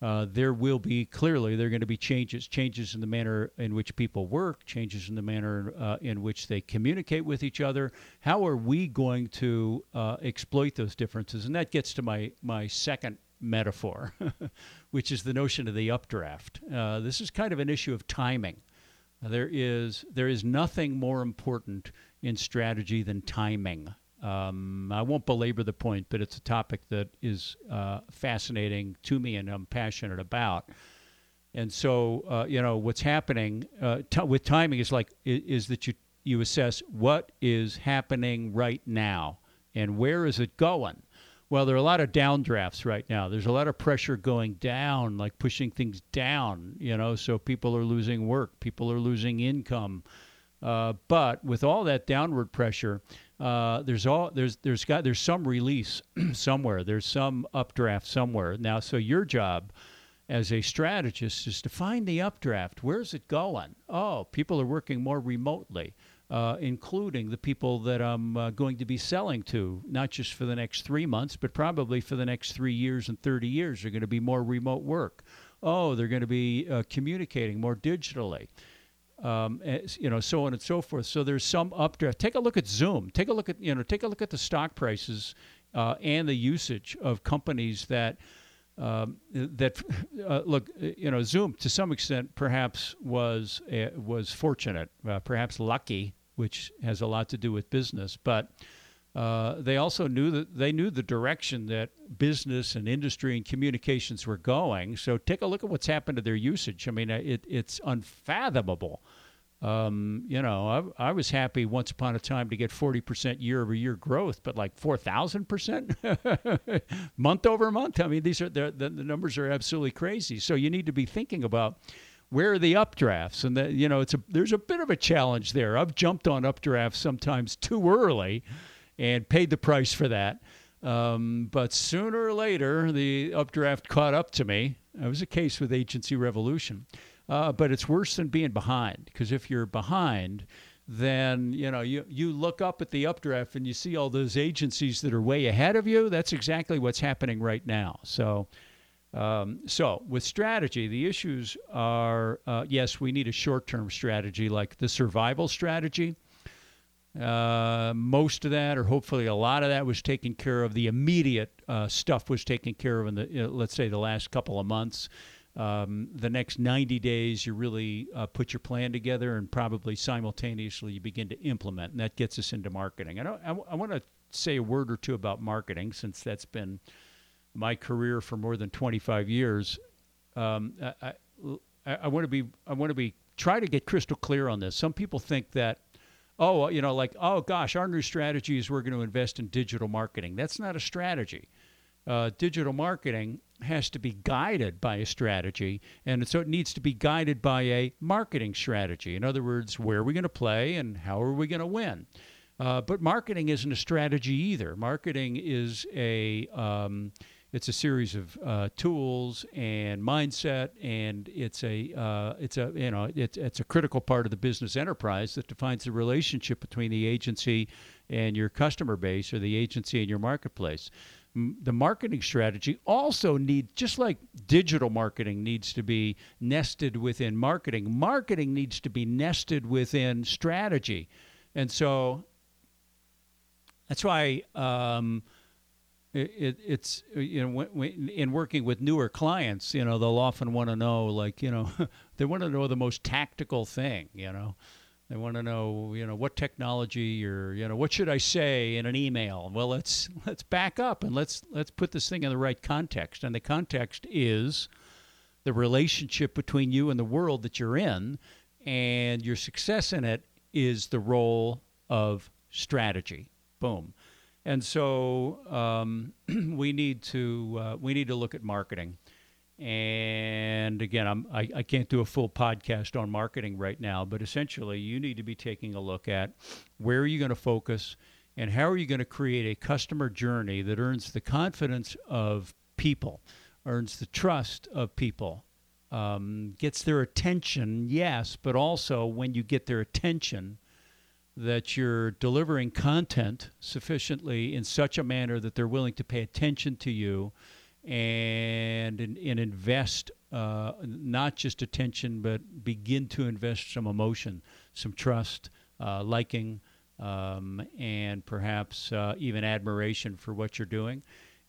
Uh, there will be clearly there are going to be changes changes in the manner in which people work changes in the manner uh, in which they communicate with each other. How are we going to uh, exploit those differences? And that gets to my my second metaphor, which is the notion of the updraft. Uh, this is kind of an issue of timing. There is there is nothing more important in strategy than timing. Um, I won't belabor the point, but it's a topic that is uh, fascinating to me and I'm passionate about. And so, uh, you know, what's happening uh, t- with timing is like is, is that you you assess what is happening right now and where is it going. Well, there are a lot of downdrafts right now. There's a lot of pressure going down, like pushing things down. You know, so people are losing work, people are losing income. Uh, but with all that downward pressure, uh, there's all there's there's got there's some release somewhere. There's some updraft somewhere. Now, so your job as a strategist is to find the updraft. Where's it going? Oh, people are working more remotely, uh, including the people that I'm uh, going to be selling to, not just for the next three months, but probably for the next three years and 30 years. They're going to be more remote work. Oh, they're going to be uh, communicating more digitally um, as, you know, so on and so forth. So there's some updraft. Take a look at Zoom. Take a look at you know, take a look at the stock prices uh, and the usage of companies that um, that uh, look. You know, Zoom to some extent perhaps was uh, was fortunate, uh, perhaps lucky, which has a lot to do with business, but. Uh, they also knew that they knew the direction that business and industry and communications were going. So take a look at what's happened to their usage. I mean, uh, it, it's unfathomable. Um, you know, I, I, was happy once upon a time to get 40% year over year growth, but like 4,000% month over month. I mean, these are the, the numbers are absolutely crazy. So you need to be thinking about where are the updrafts, and that you know, it's a there's a bit of a challenge there. I've jumped on updrafts sometimes too early and paid the price for that. Um, but sooner or later, the updraft caught up to me. It was a case with Agency Revolution. Uh, but it's worse than being behind because if you're behind, then you know you you look up at the updraft and you see all those agencies that are way ahead of you. That's exactly what's happening right now. So. Um, so, with strategy, the issues are uh, yes, we need a short term strategy like the survival strategy. Uh, most of that, or hopefully a lot of that, was taken care of. The immediate uh, stuff was taken care of in the, know, let's say, the last couple of months. Um, the next 90 days, you really uh, put your plan together and probably simultaneously you begin to implement. And that gets us into marketing. I, I want to say a word or two about marketing since that's been my career for more than 25 years. Um, I, I, I want to be, I want to be, try to get crystal clear on this. Some people think that oh, you know, like, oh gosh, our new strategy is we're going to invest in digital marketing. That's not a strategy. Uh, digital marketing has to be guided by a strategy, and so it needs to be guided by a marketing strategy. In other words, where are we going to play and how are we going to win? Uh, but marketing isn't a strategy either. Marketing is a um, it's a series of uh, tools and mindset, and it's a uh, it's a you know it's it's a critical part of the business enterprise that defines the relationship between the agency and your customer base, or the agency and your marketplace. the marketing strategy also needs, just like digital marketing needs to be nested within marketing. Marketing needs to be nested within strategy, and so that's why. Um, it, it's uh, you know in working with newer clients you know they'll often want to know like you know they want to know the most tactical thing you know? They want to know you know what technology or you know what should i say in an email? Well let's let's back up and let's let's put this thing in the right context. And the context is the relationship between you and the world that you're in and your success in it is the role of strategy. Boom and so um, we need to uh, we need to look at marketing. And again, I'm, I, I can't do a full podcast on marketing right now, but essentially, you need to be taking a look at where are you going to focus and how are you going to create a customer journey that earns the confidence of people, earns the trust of people, um, gets their attention, yes, but also when you get their attention, that you're delivering content sufficiently in such a manner that they're willing to pay attention to you and and, and invest uh, not just attention but begin to invest some emotion, some trust, uh, liking, um, and perhaps uh, even admiration for what you're doing,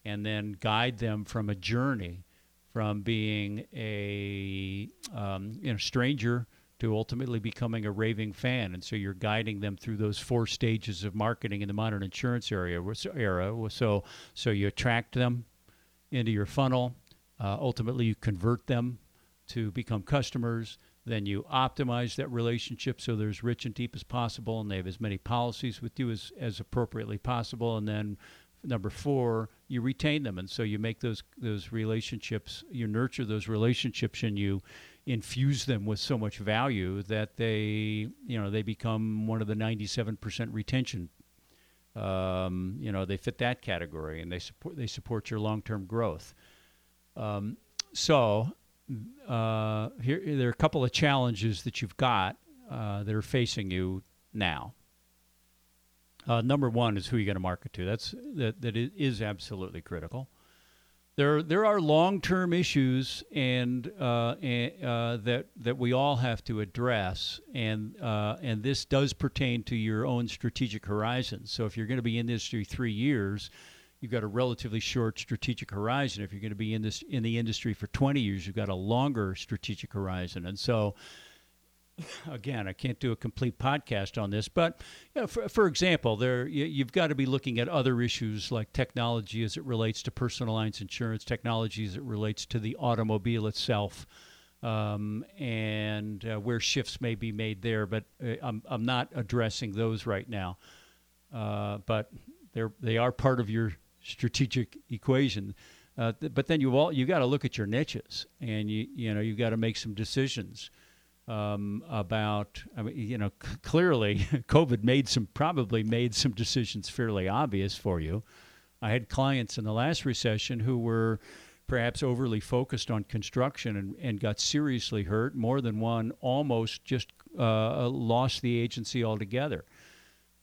and then guide them from a journey from being a um, you know stranger to ultimately becoming a raving fan. And so you're guiding them through those four stages of marketing in the modern insurance area era. So so you attract them into your funnel. Uh, ultimately, you convert them to become customers. Then you optimize that relationship so they're as rich and deep as possible, and they have as many policies with you as, as appropriately possible. And then number four, you retain them, and so you make those those relationships, you nurture those relationships, and you infuse them with so much value that they, you know, they become one of the 97% retention. Um, you know, they fit that category, and they support they support your long-term growth. Um, so uh, here there are a couple of challenges that you've got uh, that are facing you now. Uh, number one is who you're going to market to. That's that that is absolutely critical. There there are long term issues and, uh, and uh, that that we all have to address, and uh, and this does pertain to your own strategic horizon. So if you're going to be in this industry three years, you've got a relatively short strategic horizon. If you're going to be in this in the industry for 20 years, you've got a longer strategic horizon, and so again, I can't do a complete podcast on this, but you know, for, for example, there you, have got to be looking at other issues like technology as it relates to personal lines insurance, technology as it relates to the automobile itself, um, and uh, where shifts may be made there. But uh, I'm I'm not addressing those right now, uh, but they're they are part of your strategic equation. Uh, th- but then you all you got to look at your niches, and you you know you got to make some decisions um, about, I mean, you know, c- clearly COVID made some, probably made some decisions fairly obvious for you. I had clients in the last recession who were perhaps overly focused on construction and, and got seriously hurt. More than one almost just uh, lost the agency altogether.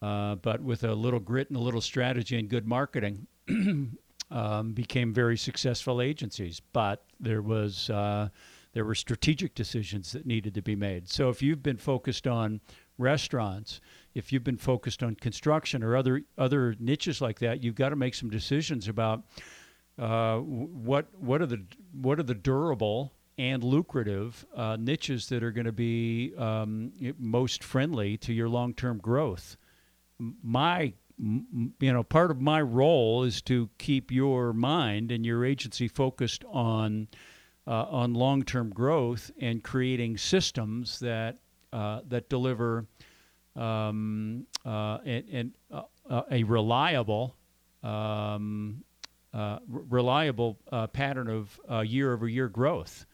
Uh, but with a little grit and a little strategy and good marketing, um, became very successful agencies. But there was, uh, there were strategic decisions that needed to be made. So if you've been focused on restaurants, if you've been focused on construction or other other niches like that, you've got to make some decisions about uh, what what are the what are the durable and lucrative uh, niches that are going to be um, most friendly to your long-term growth. My you know part of my role is to keep your mind and your agency focused on uh, on long-term growth and creating systems that uh, that deliver um, uh, and, and uh, uh, a reliable um, uh, reliable pattern of year-over-year growth.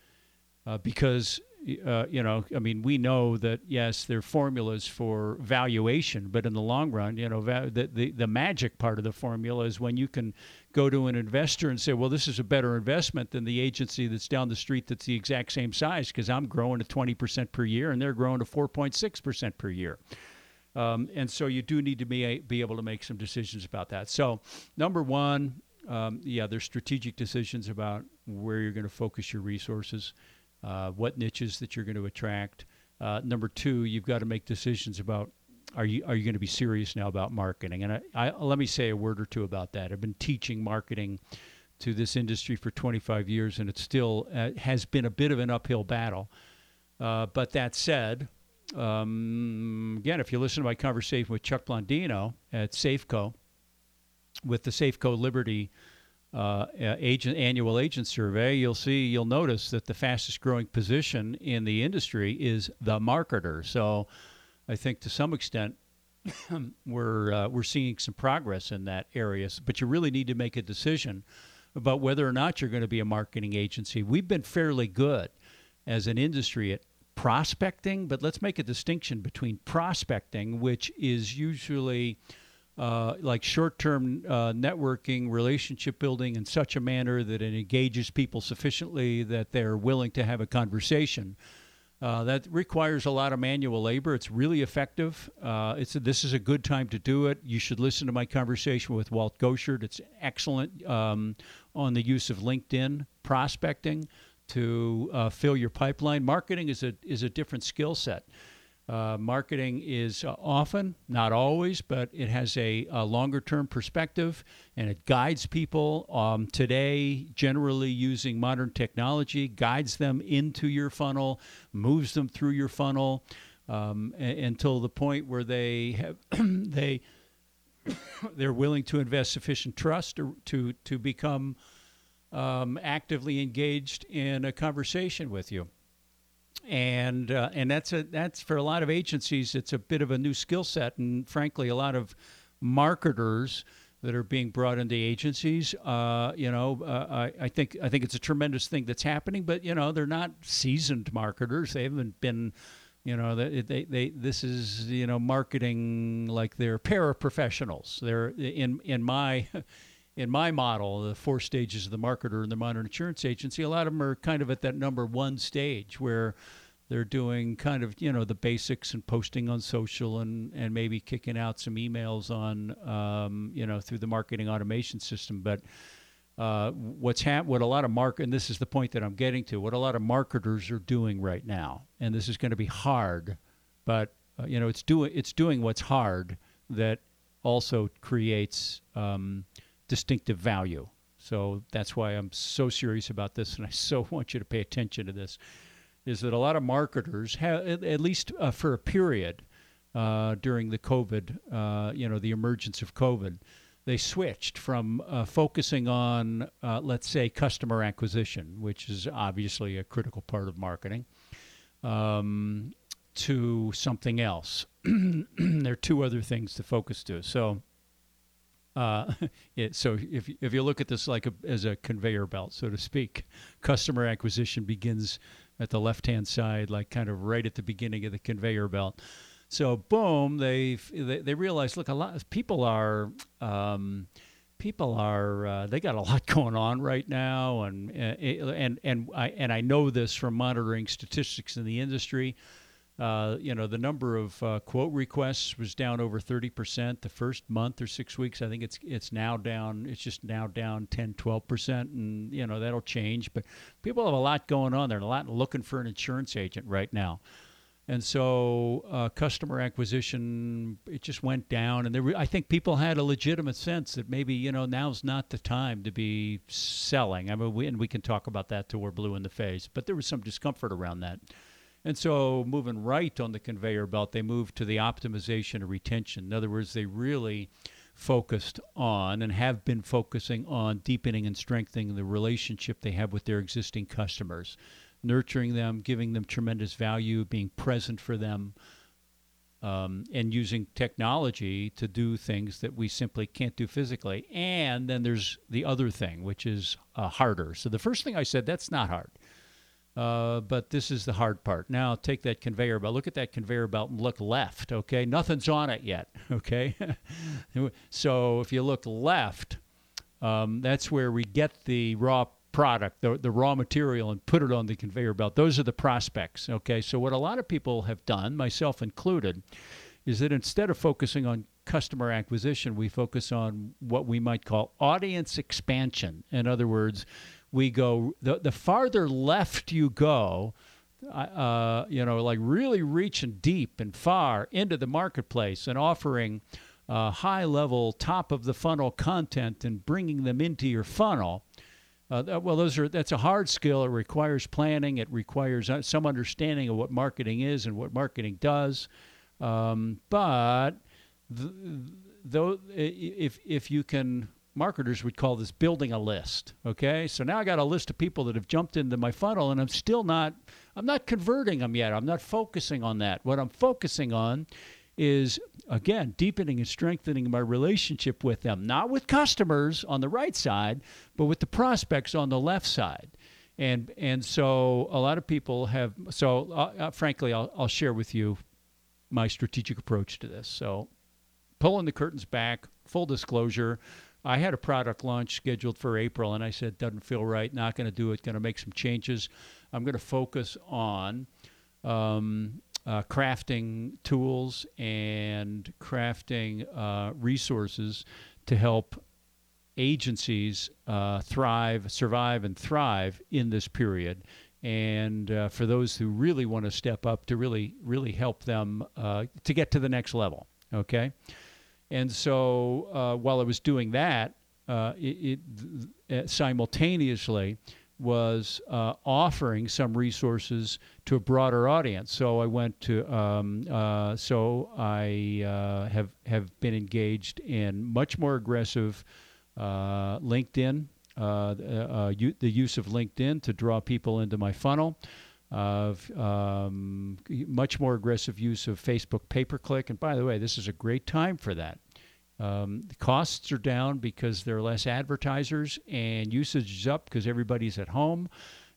Because uh, you know, I mean, we know that yes, there are formulas for valuation, but in the long run, you know, va- the, the the magic part of the formula is when you can go to an investor and say, well, this is a better investment than the agency that's down the street that's the exact same size because I'm growing at 20% per year and they're growing to 4.6% per year. Um, and so you do need to be, be able to make some decisions about that. So, number one, um, yeah, there's strategic decisions about where you're going to focus your resources uh, what niches that you're going to attract. Uh, number two, you've got to make decisions about are you are you going to be serious now about marketing? And I, I, let me say a word or two about that. I've been teaching marketing to this industry for 25 years, and it still uh, has been a bit of an uphill battle. Uh, but that said, um, again, if you listen to my conversation with Chuck Blondino at Safeco, with the Safeco Liberty uh, agent annual agent survey, you'll see you'll notice that the fastest growing position in the industry is the marketer. So, I think to some extent we're uh, we're seeing some progress in that area. But you really need to make a decision about whether or not you're going to be a marketing agency. We've been fairly good as an industry at prospecting, but let's make a distinction between prospecting, which is usually uh, like short-term uh, networking, relationship building in such a manner that it engages people sufficiently that they're willing to have a conversation. Uh, that requires a lot of manual labor. It's really effective. Uh, it's a, this is a good time to do it. You should listen to my conversation with Walt Goshert. It's excellent um, on the use of LinkedIn prospecting to uh, fill your pipeline. Marketing is a is a different skill set. Uh, marketing is uh, often, not always, but it has a, a longer term perspective and it guides people um, today, generally using modern technology, guides them into your funnel, moves them through your funnel um, a- until the point where they have they they're willing to invest sufficient trust to to, to become um, actively engaged in a conversation with you and uh, and that's a that's for a lot of agencies it's a bit of a new skill set and frankly a lot of marketers that are being brought into agencies uh, you know uh, I, I think I think it's a tremendous thing that's happening but you know they're not seasoned marketers. They haven't been you know they, they, they this is you know marketing like they're paraprofessionals. They're in in my in my model, the four stages of the marketer in the modern insurance agency, a lot of them are kind of at that number one stage where they're doing kind of you know the basics and posting on social and and maybe kicking out some emails on um, you know through the marketing automation system, but. Uh, what's hap- what a lot of mark and this is the point that I'm getting to what a lot of marketers are doing right now and this is going to be hard but uh, you know it's doing it's doing what's hard that also creates um, distinctive value. So that's why I'm so serious about this, and I so want you to pay attention to this. Is that a lot of marketers have, at least uh, for a period uh, during the COVID, uh, you know, the emergence of COVID, they switched from uh, focusing on, uh, let's say, customer acquisition, which is obviously a critical part of marketing, um, to something else. there are two other things to focus to. So uh, it, so if if you look at this like a, as a conveyor belt, so to speak, customer acquisition begins at the left hand side, like kind of right at the beginning of the conveyor belt. So boom, they they, realize, look, a lot of people are. Um, people are uh, they got a lot going on right now and uh, and and I and I know this from monitoring statistics in the industry uh, you know, the number of uh, quote requests was down over 30% the first month or six weeks. I think it's it's now down. It's just now down 10, 12%, and you know that'll change. But people have a lot going on. They're a lot looking for an insurance agent right now, and so uh, customer acquisition it just went down. And there, I think people had a legitimate sense that maybe you know now's not the time to be selling. I mean, we, and we can talk about that till we're blue in the face. But there was some discomfort around that. And so, moving right on the conveyor belt, they moved to the optimization of retention. In other words, they really focused on and have been focusing on deepening and strengthening the relationship they have with their existing customers, nurturing them, giving them tremendous value, being present for them, um, and using technology to do things that we simply can't do physically. And then there's the other thing, which is uh, harder. So the first thing I said, that's not hard. Uh, but this is the hard part. Now take that conveyor belt. Look at that conveyor belt and look left. Okay, nothing's on it yet. Okay, so if you look left, um, that's where we get the raw product, the, the raw material, and put it on the conveyor belt. Those are the prospects. Okay, so what a lot of people have done, myself included, is that instead of focusing on customer acquisition, we focus on what we might call audience expansion. In other words, we go the, the farther left you go uh, you know like really reaching deep and far into the marketplace and offering uh, high level top of the funnel content and bringing them into your funnel uh, well those are that's a hard skill. It requires planning. It requires uh, some understanding of what marketing is and what marketing does. Um, but though if if you can marketers would call this building a list. Okay, so now I got a list of people that have jumped into my funnel, and I'm still not, I'm not converting them yet. I'm not focusing on that. What I'm focusing on is again deepening and strengthening my relationship with them, not with customers on the right side, but with the prospects on the left side. And and so a lot of people have. So uh, uh, frankly, I'll, I'll share with you my strategic approach to this. So pulling the curtains back, full disclosure. I had a product launch scheduled for April, and I said, doesn't feel right, not going to do it, going to make some changes. I'm going to focus on um, uh, crafting tools and crafting uh, resources to help agencies uh, thrive, survive, and thrive in this period. and uh, for those who really want to step up to really really help them uh, to get to the next level. Okay, and so uh, while I was doing that, uh, it, it simultaneously was uh, offering some resources to a broader audience. So I went to, um, uh, so I uh, have have been engaged in much more aggressive uh, LinkedIn, uh, uh, u- the use of LinkedIn to draw people into my funnel. Of um, much more aggressive use of Facebook pay per click, and by the way, this is a great time for that. Um, the costs are down because there are less advertisers, and usage is up because everybody's at home.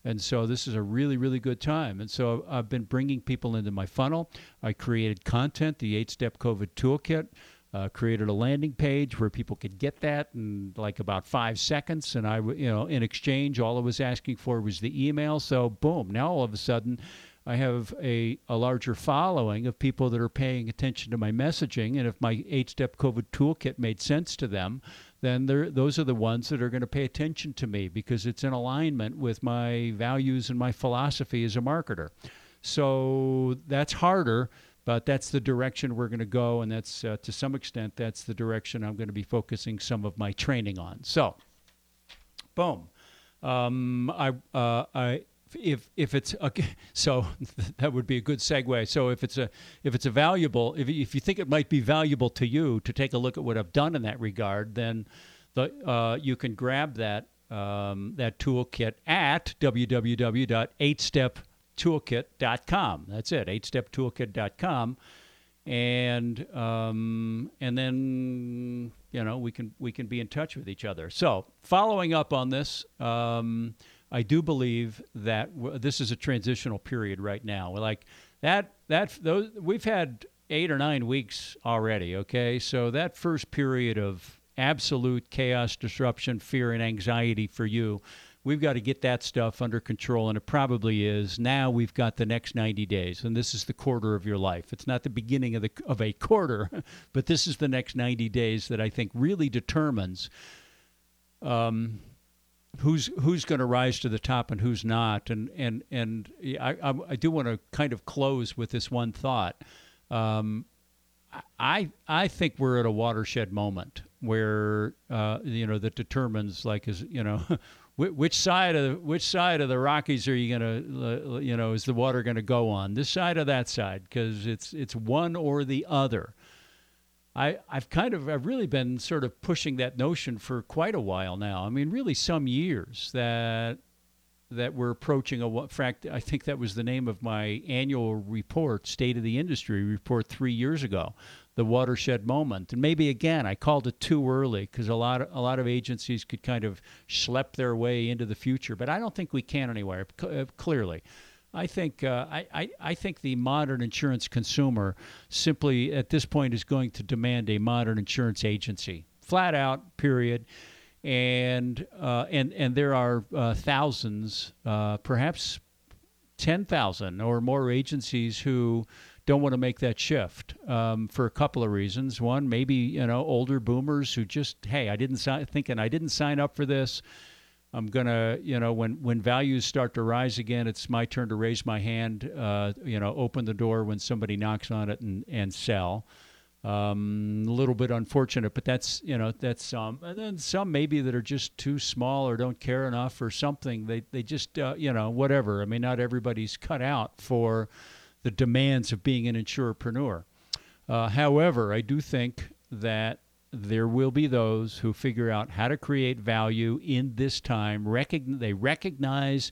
And so this is a really, really good time. And so I've been bringing people into my funnel. I created content, the eight step COVID toolkit, uh, created a landing page where people could get that in like about five seconds. And I, you know, in exchange, all I was asking for was the email. So boom, now all of a sudden, I have a, a larger following of people that are paying attention to my messaging. And if my eight step COVID toolkit made sense to them, then those are the ones that are going to pay attention to me because it's in alignment with my values and my philosophy as a marketer. So that's harder, but that's the direction we're going to go. And that's uh, to some extent, that's the direction I'm going to be focusing some of my training on. So, boom. Um, I, uh, I, if if it's okay, so that would be a good segue. So if it's a if it's a valuable if if you think it might be valuable to you to take a look at what I've done in that regard, then the uh, you can grab that um, that toolkit at www.eightsteptoolkit.com. That's it, eightsteptoolkit.com, and um, and then you know we can we can be in touch with each other. So following up on this. Um, I do believe that w- this is a transitional period right now. Like that, that those we've had eight or nine weeks already. Okay, so that first period of absolute chaos, disruption, fear, and anxiety for you. We've got to get that stuff under control, and it probably is. Now we've got the next 90 days, and this is the quarter of your life. It's not the beginning of the of a quarter, but this is the next 90 days that I think really determines um, who's who's going to rise to the top and who's not. And and and I I, I do want to kind of close with this one thought. Um, I I think we're at a watershed moment where uh, you know that determines like is you know. which side of the, which side of the Rockies are you going to uh, uh, you know is the water going to go on this side or that side because it's it's one or the other I, I've kind of, I've really been sort of pushing that notion for quite a while now. I mean, really some years that that we're approaching a. In fact, I think that was the name of my annual report, State of the Industry report, three years ago, the watershed moment. And maybe again, I called it too early because a lot of a lot of agencies could kind of schlep their way into the future, but I don't think we can anywhere. Clearly. I think uh, I, I, I, think the modern insurance consumer simply at this point is going to demand a modern insurance agency, flat out, period. And uh, and and there are uh, thousands, uh, perhaps ten thousand or more agencies who don't want to make that shift um, for a couple of reasons. One, maybe you know older boomers who just hey, I didn't sign thinking I didn't sign up for this. I'm gonna, you know, when when values start to rise again, it's my turn to raise my hand. Uh, you know, open the door when somebody knocks on it and and sell. Um, a little bit unfortunate, but that's you know that's. Um, and then some maybe that are just too small or don't care enough or something. They they just uh, you know whatever. I mean, not everybody's cut out for the demands of being an insurepreneur. Uh, however, I do think that there will be those who figure out how to create value in this time. Recogn- they recognize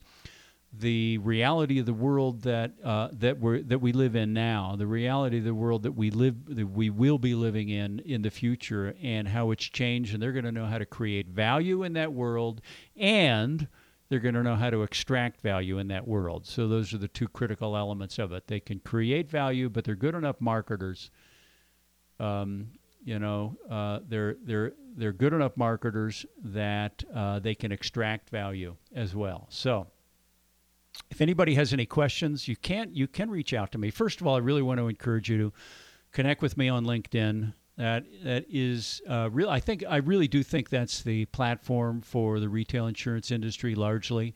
the reality of the world that uh, that we that we live in now, the reality of the world that we live that we will be living in in the future, and how it's changed. And they're going to know how to create value in that world, and they're going to know how to extract value in that world. So those are the two critical elements of it. They can create value, but they're good enough marketers um, you know, uh, they're they're they're good enough marketers that uh, they can extract value as well. So, if anybody has any questions, you can you can reach out to me. First of all, I really want to encourage you to connect with me on LinkedIn. That that is uh, real. I think I really do think that's the platform for the retail insurance industry largely.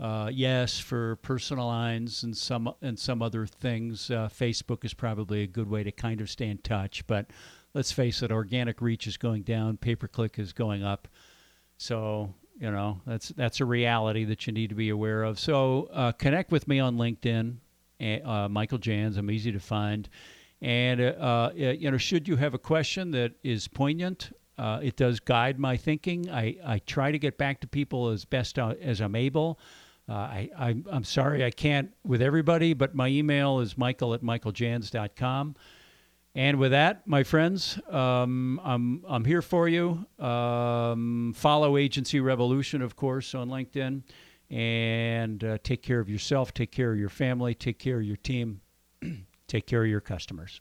Uh, yes, for personal lines and some and some other things, uh, Facebook is probably a good way to kind of stay in touch. But let's face it, organic reach is going down, pay per click is going up. So you know that's that's a reality that you need to be aware of. So uh, connect with me on LinkedIn, uh, Michael Jans. I'm easy to find, and uh, you know should you have a question that is poignant. Uh, it does guide my thinking. I, I try to get back to people as best uh, as I'm able. Uh, I, I, I'm sorry I can't with everybody, but my email is michael at michaeljans.com. And with that, my friends, um, I'm, I'm here for you. Um, follow Agency Revolution, of course, on LinkedIn. And uh, take care of yourself, take care of your family, take care of your team, take care of your customers.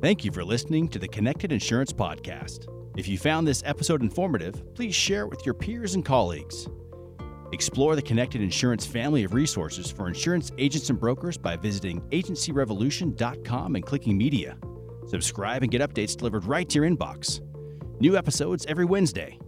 Thank you for listening to the Connected Insurance Podcast. If you found this episode informative, please share it with your peers and colleagues. Explore the Connected Insurance family of resources for insurance agents and brokers by visiting agencyrevolution.com and clicking media. Subscribe and get updates delivered right to your inbox. New episodes every Wednesday.